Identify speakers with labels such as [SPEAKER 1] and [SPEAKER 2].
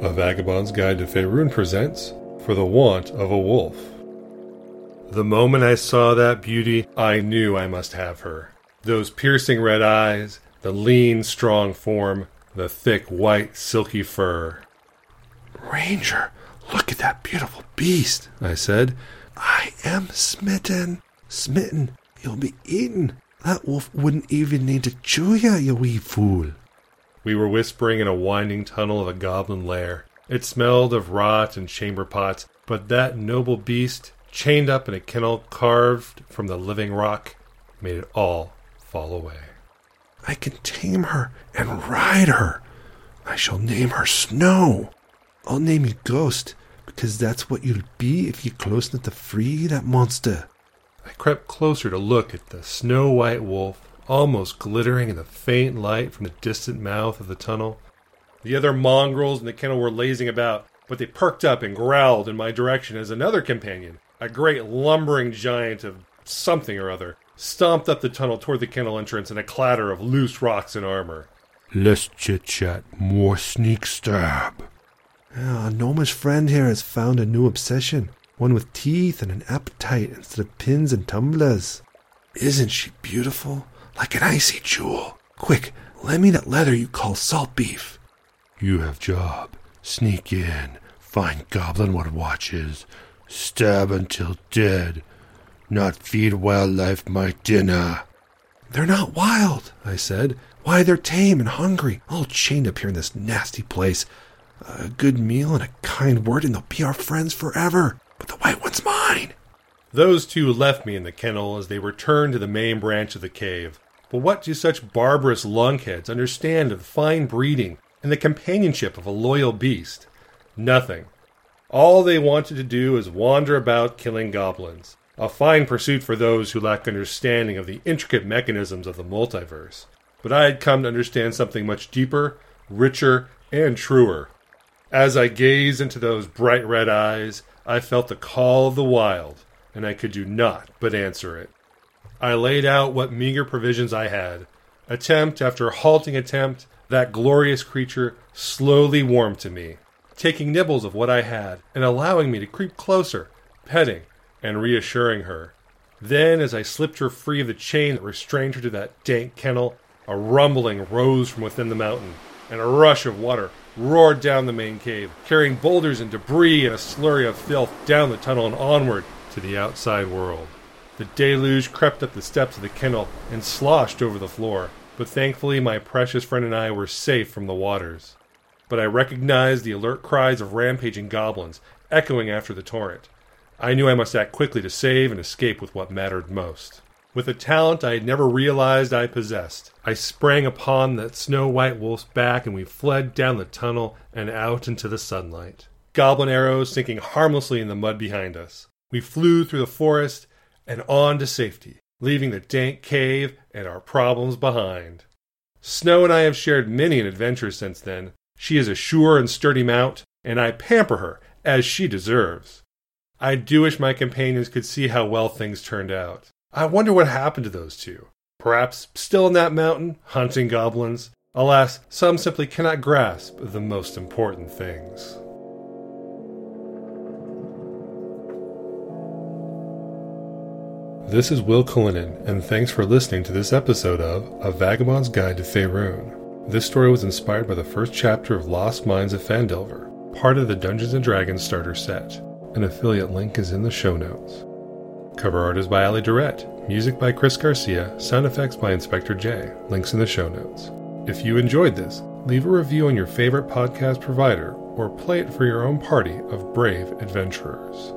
[SPEAKER 1] Vagabond's Guide to Faerun presents For the Want of a Wolf. The moment I saw that beauty, I knew I must have her. Those piercing red eyes, the lean, strong form, the thick, white, silky fur.
[SPEAKER 2] Ranger, look at that beautiful beast, I said. I am smitten. Smitten. You'll be eaten. That wolf wouldn't even need to chew you, you wee fool.
[SPEAKER 1] We were whispering in a winding tunnel of a goblin lair. It smelled of rot and chamber pots, but that noble beast, chained up in a kennel carved from the living rock, made it all fall away.
[SPEAKER 2] I can tame her and ride her. I shall name her Snow. I'll name you Ghost, because that's what you'll be if you close enough to free that monster.
[SPEAKER 1] I crept closer to look at the snow white wolf almost glittering in the faint light from the distant mouth of the tunnel. The other mongrels in the kennel were lazing about, but they perked up and growled in my direction as another companion, a great lumbering giant of something or other, stomped up the tunnel toward the kennel entrance in a clatter of loose rocks and armor.
[SPEAKER 2] Less chit chat, more sneak stab. Ah, Noma's friend here has found a new obsession. One with teeth and an appetite instead of pins and tumblers. Isn't she beautiful? Like an icy jewel. Quick, lend me that leather you call salt beef. You have job. Sneak in, find goblin what watches, stab until dead. Not feed wildlife my dinner. They're not wild, I said. Why, they're tame and hungry, all chained up here in this nasty place. A good meal and a kind word, and they'll be our friends forever. But the white one's mine.
[SPEAKER 1] Those two left me in the kennel as they returned to the main branch of the cave. But what do such barbarous lunkheads understand of the fine breeding and the companionship of a loyal beast? Nothing. All they wanted to do is wander about killing goblins, a fine pursuit for those who lack understanding of the intricate mechanisms of the multiverse. But I had come to understand something much deeper, richer, and truer. As I gazed into those bright red eyes, I felt the call of the wild, and I could do naught but answer it. I laid out what meager provisions I had. Attempt after halting attempt, that glorious creature slowly warmed to me, taking nibbles of what I had and allowing me to creep closer, petting and reassuring her. Then, as I slipped her free of the chain that restrained her to that dank kennel, a rumbling rose from within the mountain, and a rush of water roared down the main cave, carrying boulders and debris and a slurry of filth down the tunnel and onward to the outside world. The deluge crept up the steps of the kennel and sloshed over the floor, but thankfully my precious friend and I were safe from the waters. But I recognized the alert cries of rampaging goblins echoing after the torrent. I knew I must act quickly to save and escape with what mattered most. With a talent I had never realized I possessed, I sprang upon that snow white wolf's back and we fled down the tunnel and out into the sunlight. Goblin arrows sinking harmlessly in the mud behind us. We flew through the forest and on to safety, leaving the dank cave and our problems behind. Snow and I have shared many an adventure since then. She is a sure and sturdy mount, and I pamper her as she deserves. I do wish my companions could see how well things turned out. I wonder what happened to those two. Perhaps still in that mountain, hunting goblins. Alas, some simply cannot grasp the most important things. This is Will Cullinan, and thanks for listening to this episode of A Vagabond's Guide to Faerun. This story was inspired by the first chapter of Lost Mines of Phandelver, part of the Dungeons & Dragons starter set. An affiliate link is in the show notes. Cover art is by Aly Durrett, music by Kris Garcia, sound effects by Inspector J. Links in the show notes. If you enjoyed this, leave a review on your favorite podcast provider or play it for your own party of brave adventurers.